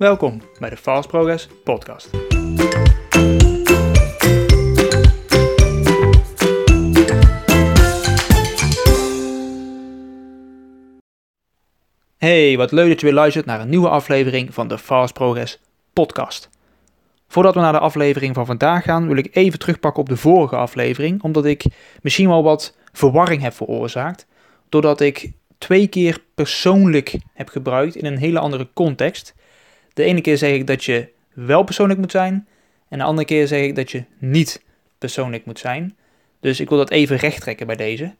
Welkom bij de Fast Progress Podcast. Hey, wat leuk dat je weer luistert naar een nieuwe aflevering van de Fast Progress Podcast. Voordat we naar de aflevering van vandaag gaan, wil ik even terugpakken op de vorige aflevering, omdat ik misschien wel wat verwarring heb veroorzaakt, doordat ik twee keer persoonlijk heb gebruikt in een hele andere context. De ene keer zeg ik dat je wel persoonlijk moet zijn. En de andere keer zeg ik dat je niet persoonlijk moet zijn. Dus ik wil dat even recht trekken bij deze.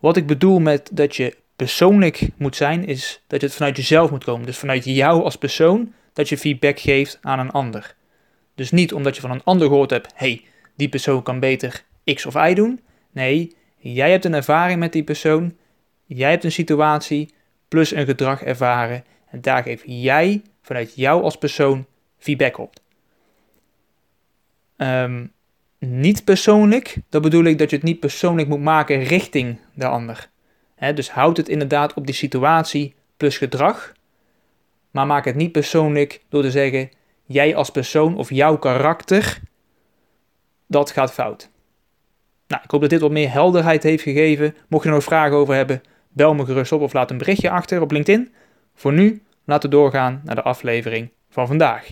Wat ik bedoel met dat je persoonlijk moet zijn, is dat het vanuit jezelf moet komen. Dus vanuit jou als persoon, dat je feedback geeft aan een ander. Dus niet omdat je van een ander gehoord hebt, hey, die persoon kan beter X of Y doen. Nee, jij hebt een ervaring met die persoon, jij hebt een situatie plus een gedrag ervaren en daar geef jij vanuit jou als persoon feedback op. Um, niet persoonlijk, dat bedoel ik dat je het niet persoonlijk moet maken richting de ander. dus houd het inderdaad op die situatie plus gedrag, maar maak het niet persoonlijk door te zeggen: jij als persoon of jouw karakter, dat gaat fout. Nou, ik hoop dat dit wat meer helderheid heeft gegeven. Mocht je er nog vragen over hebben, bel me gerust op of laat een berichtje achter op LinkedIn. Voor nu laten we doorgaan naar de aflevering van vandaag.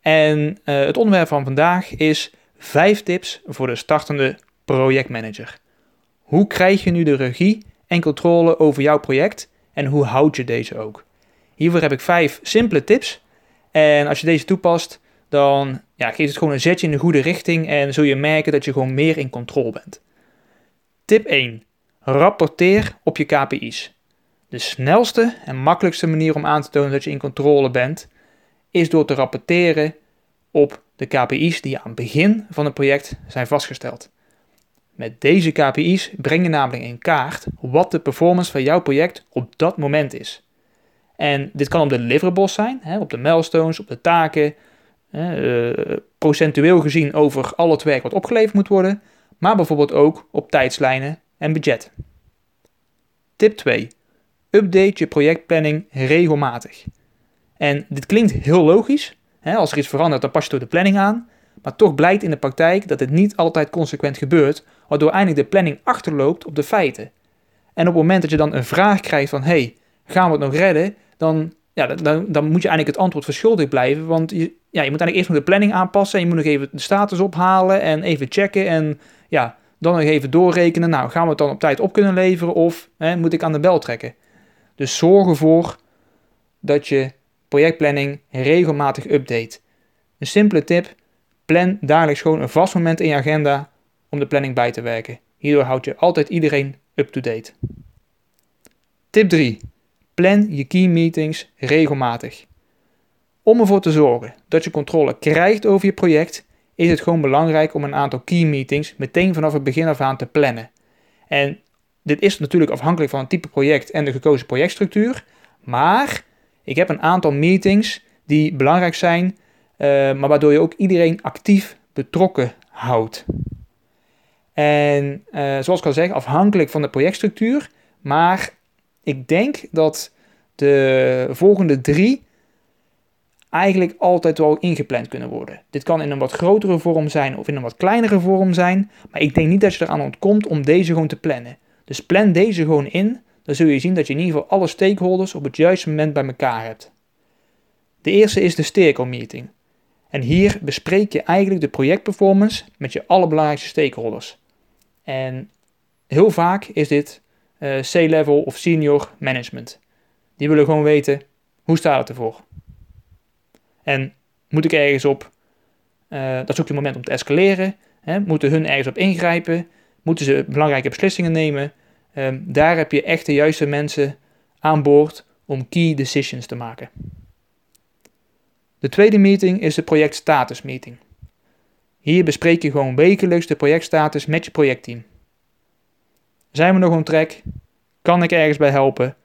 En uh, het onderwerp van vandaag is 5 tips voor de startende projectmanager. Hoe krijg je nu de regie en controle over jouw project en hoe houd je deze ook? Hiervoor heb ik 5 simpele tips. En als je deze toepast, dan ja, geeft het gewoon een zetje in de goede richting en zul je merken dat je gewoon meer in controle bent. Tip 1. Rapporteer op je KPI's. De snelste en makkelijkste manier om aan te tonen dat je in controle bent, is door te rapporteren op de KPI's die aan het begin van het project zijn vastgesteld. Met deze KPI's breng je namelijk in kaart wat de performance van jouw project op dat moment is. En dit kan op de deliverables zijn, op de milestones, op de taken, uh, procentueel gezien over al het werk wat opgeleverd moet worden, maar bijvoorbeeld ook op tijdslijnen en budget. Tip 2. Update je projectplanning regelmatig. En dit klinkt heel logisch. Hè? Als er iets verandert, dan pas je door de planning aan. Maar toch blijkt in de praktijk dat het niet altijd consequent gebeurt, waardoor eindelijk de planning achterloopt op de feiten. En op het moment dat je dan een vraag krijgt van, hey, gaan we het nog redden? Dan, ja, dan, dan moet je eigenlijk het antwoord verschuldigd blijven, want je, ja, je moet eigenlijk eerst nog de planning aanpassen en je moet nog even de status ophalen en even checken en ja, dan nog even doorrekenen. Nou, gaan we het dan op tijd op kunnen leveren of hè, moet ik aan de bel trekken? Dus zorg ervoor dat je projectplanning regelmatig update. Een simpele tip: plan dagelijks gewoon een vast moment in je agenda om de planning bij te werken. Hierdoor houd je altijd iedereen up-to-date. Tip 3. Plan je key meetings regelmatig. Om ervoor te zorgen dat je controle krijgt over je project, is het gewoon belangrijk om een aantal key meetings meteen vanaf het begin af aan te plannen. En dit is natuurlijk afhankelijk van het type project en de gekozen projectstructuur. Maar ik heb een aantal meetings die belangrijk zijn, uh, maar waardoor je ook iedereen actief betrokken houdt. En uh, zoals ik al zeg, afhankelijk van de projectstructuur. Maar ik denk dat de volgende drie eigenlijk altijd wel ingepland kunnen worden. Dit kan in een wat grotere vorm zijn of in een wat kleinere vorm zijn. Maar ik denk niet dat je eraan ontkomt om deze gewoon te plannen. Dus plan deze gewoon in, dan zul je zien dat je in ieder geval alle stakeholders op het juiste moment bij elkaar hebt. De eerste is de stakeholder meeting. En hier bespreek je eigenlijk de projectperformance met je allerbelangrijkste stakeholders. En heel vaak is dit uh, C-level of senior management. Die willen gewoon weten, hoe staat het ervoor? En moet ik ergens op, uh, dat is ook het moment om te escaleren, hè? moeten hun ergens op ingrijpen, moeten ze belangrijke beslissingen nemen. Um, daar heb je echt de juiste mensen aan boord om key decisions te maken. De tweede meeting is de projectstatus meeting. Hier bespreek je gewoon wekelijks de projectstatus met je projectteam. Zijn we nog on track? Kan ik ergens bij helpen?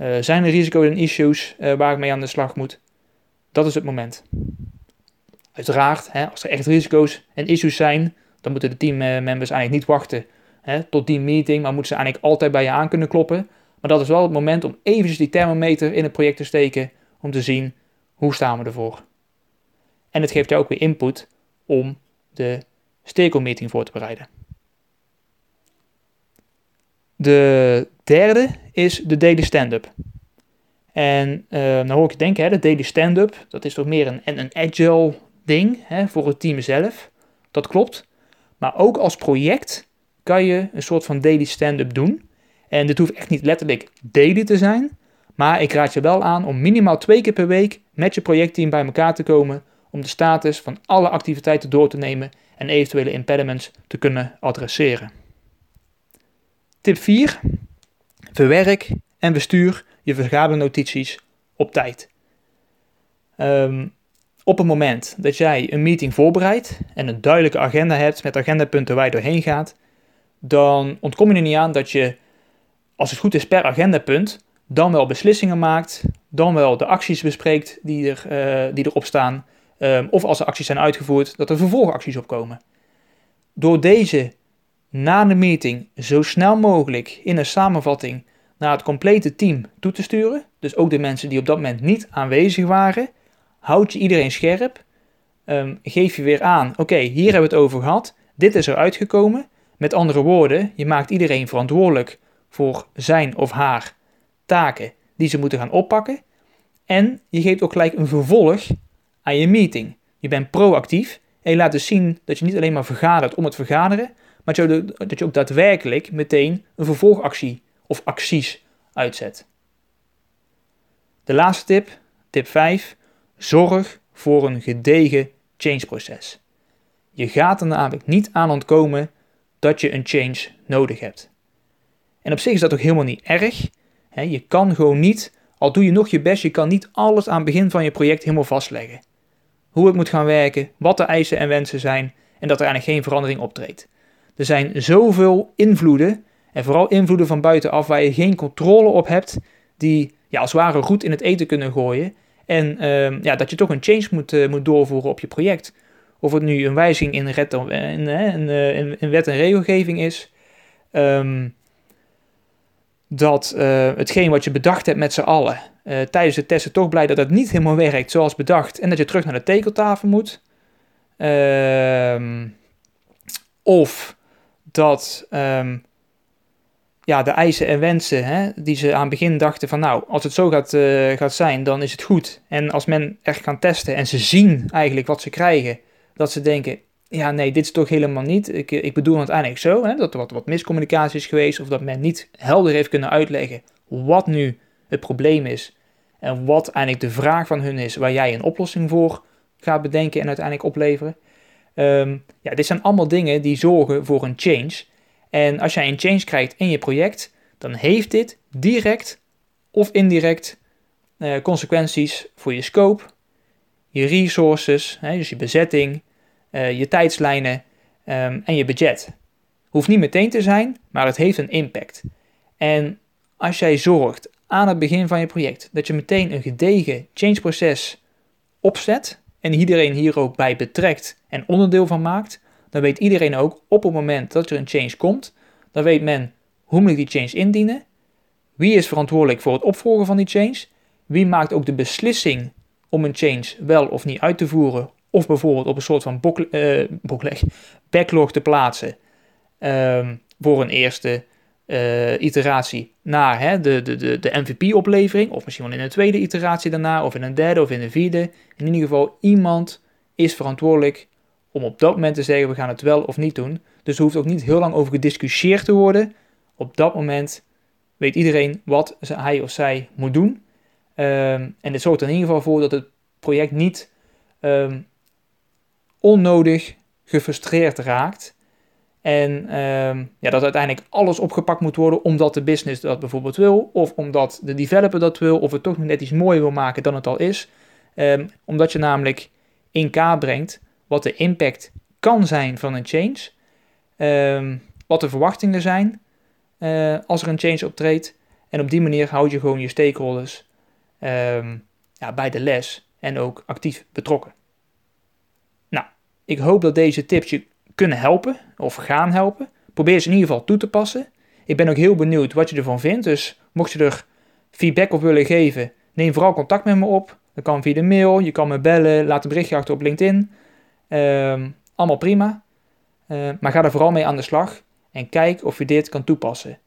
Uh, zijn er risico's en issues uh, waar ik mee aan de slag moet? Dat is het moment. Uiteraard, hè, als er echt risico's en issues zijn, dan moeten de teammembers eigenlijk niet wachten hè, tot die meeting, maar moeten ze eigenlijk altijd bij je aan kunnen kloppen. Maar dat is wel het moment om eventjes die thermometer in het project te steken om te zien Hoe staan we ervoor? En het geeft jou ook weer input om de stakeholder voor te bereiden. De derde is de daily stand-up. En uh, dan hoor ik je denken, hè, de daily stand-up, dat is toch meer een, een agile ding hè, voor het team zelf. Dat klopt. Maar ook als project kan je een soort van daily stand-up doen. En dit hoeft echt niet letterlijk daily te zijn. Maar ik raad je wel aan om minimaal twee keer per week met je projectteam bij elkaar te komen om de status van alle activiteiten door te nemen en eventuele impediments te kunnen adresseren. Tip 4. Verwerk en bestuur je vergadernotities op tijd. Um, op het moment dat jij een meeting voorbereidt en een duidelijke agenda hebt met agendapunten waar je doorheen gaat, dan ontkom je er niet aan dat je, als het goed is per agendapunt, dan wel beslissingen maakt, dan wel de acties bespreekt die, er, uh, die erop staan, um, of als de acties zijn uitgevoerd, dat er vervolgacties op komen. Door deze na de meeting zo snel mogelijk in een samenvatting naar het complete team toe te sturen, dus ook de mensen die op dat moment niet aanwezig waren, houd je iedereen scherp, um, geef je weer aan, oké, hier hebben we het over gehad, dit is er uitgekomen. Met andere woorden, je maakt iedereen verantwoordelijk voor zijn of haar taken die ze moeten gaan oppakken. En je geeft ook gelijk een vervolg aan je meeting. Je bent proactief en je laat dus zien dat je niet alleen maar vergadert om het vergaderen, maar dat je ook daadwerkelijk meteen een vervolgactie of acties uitzet. De laatste tip, tip 5, zorg voor een gedegen change-proces. Je gaat er namelijk niet aan ontkomen dat je een change nodig hebt. En op zich is dat ook helemaal niet erg. Je kan gewoon niet, al doe je nog je best, je kan niet alles aan het begin van je project helemaal vastleggen. Hoe het moet gaan werken, wat de eisen en wensen zijn en dat er eigenlijk geen verandering optreedt. Er zijn zoveel invloeden, en vooral invloeden van buitenaf waar je geen controle op hebt, die ja, als het ware goed in het eten kunnen gooien. En ehm, ja, dat je toch een change moet, uh, moet doorvoeren op je project. Of het nu een wijziging in, red, in, wet en regelgeving is. Um, dat uh, hetgeen wat je bedacht hebt met z'n allen tijdens het testen toch blijkt dat het niet helemaal werkt zoals bedacht en dat je terug naar de tekeltafel moet. Uh, of dat ja, de eisen en wensen hè, die ze aan het begin dachten van nou, als het zo gaat, uh, gaat zijn, dan is het goed. En als men echt kan testen en ze zien eigenlijk wat ze krijgen, dat ze denken, ja nee, dit is toch helemaal niet. Ik, ik bedoel het eigenlijk zo, hè, dat er wat, wat miscommunicatie is geweest of dat men niet helder heeft kunnen uitleggen wat nu het probleem is. En wat eigenlijk de vraag van hun is waar jij een oplossing voor gaat bedenken en uiteindelijk opleveren. Um, ja, dit zijn allemaal dingen die zorgen voor een change. En als jij een change krijgt in je project, dan heeft dit direct of indirect uh, consequenties voor je scope, je resources, hè, dus je bezetting, uh, je tijdslijnen um, en je budget. Hoeft niet meteen te zijn, maar het heeft een impact. En als jij zorgt aan het begin van je project dat je meteen een gedegen change-proces opzet en iedereen hier ook bij betrekt en onderdeel van maakt, dan weet iedereen ook op het moment dat er een change komt, dan weet men hoe moet ik die change indienen, wie is verantwoordelijk voor het opvolgen van die change, wie maakt ook de beslissing om een change wel of niet uit te voeren, of bijvoorbeeld op een soort van bokleg, backlog te plaatsen um, voor een eerste uh, iteratie naar hè, de, de, de, de MVP-oplevering, of misschien wel in een tweede iteratie daarna, of in een derde of in een vierde. In ieder geval, iemand is verantwoordelijk om op dat moment te zeggen: we gaan het wel of niet doen. Dus er hoeft ook niet heel lang over gediscussieerd te worden. Op dat moment weet iedereen wat hij of zij moet doen. Um, en dit zorgt er in ieder geval voor dat het project niet um, onnodig gefrustreerd raakt. En um, ja, dat uiteindelijk alles opgepakt moet worden omdat de business dat bijvoorbeeld wil, of omdat de developer dat wil, of het toch net iets mooier wil maken dan het al is. Omdat je namelijk in kaart brengt wat de impact kan zijn van een change, um, wat de verwachtingen zijn uh, als er een change optreedt. En op die manier houd je gewoon je stakeholders ja, bij de les en ook actief betrokken. Nou, ik hoop dat deze tips je kunnen helpen of gaan helpen. Probeer ze in ieder geval toe te passen. Ik ben ook heel benieuwd wat je ervan vindt. Dus mocht je er feedback op willen geven, neem vooral contact met me op. Dat kan via de mail, je kan me bellen, laat een berichtje achter op LinkedIn. Ehm, allemaal prima. Uh, maar ga er vooral mee aan de slag en kijk of je dit kan toepassen.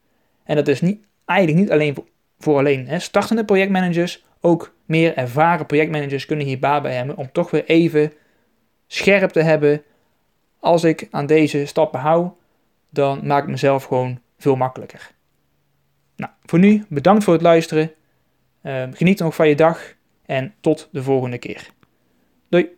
En dat is niet, eigenlijk niet alleen voor, alleen hè, startende projectmanagers, ook meer ervaren projectmanagers kunnen hier baat bij hebben om toch weer even scherp te hebben. Als ik aan deze stappen hou, dan maak ik mezelf gewoon veel makkelijker. Nou, voor nu bedankt voor het luisteren. Uh, geniet nog van je dag en tot de volgende keer. Doei!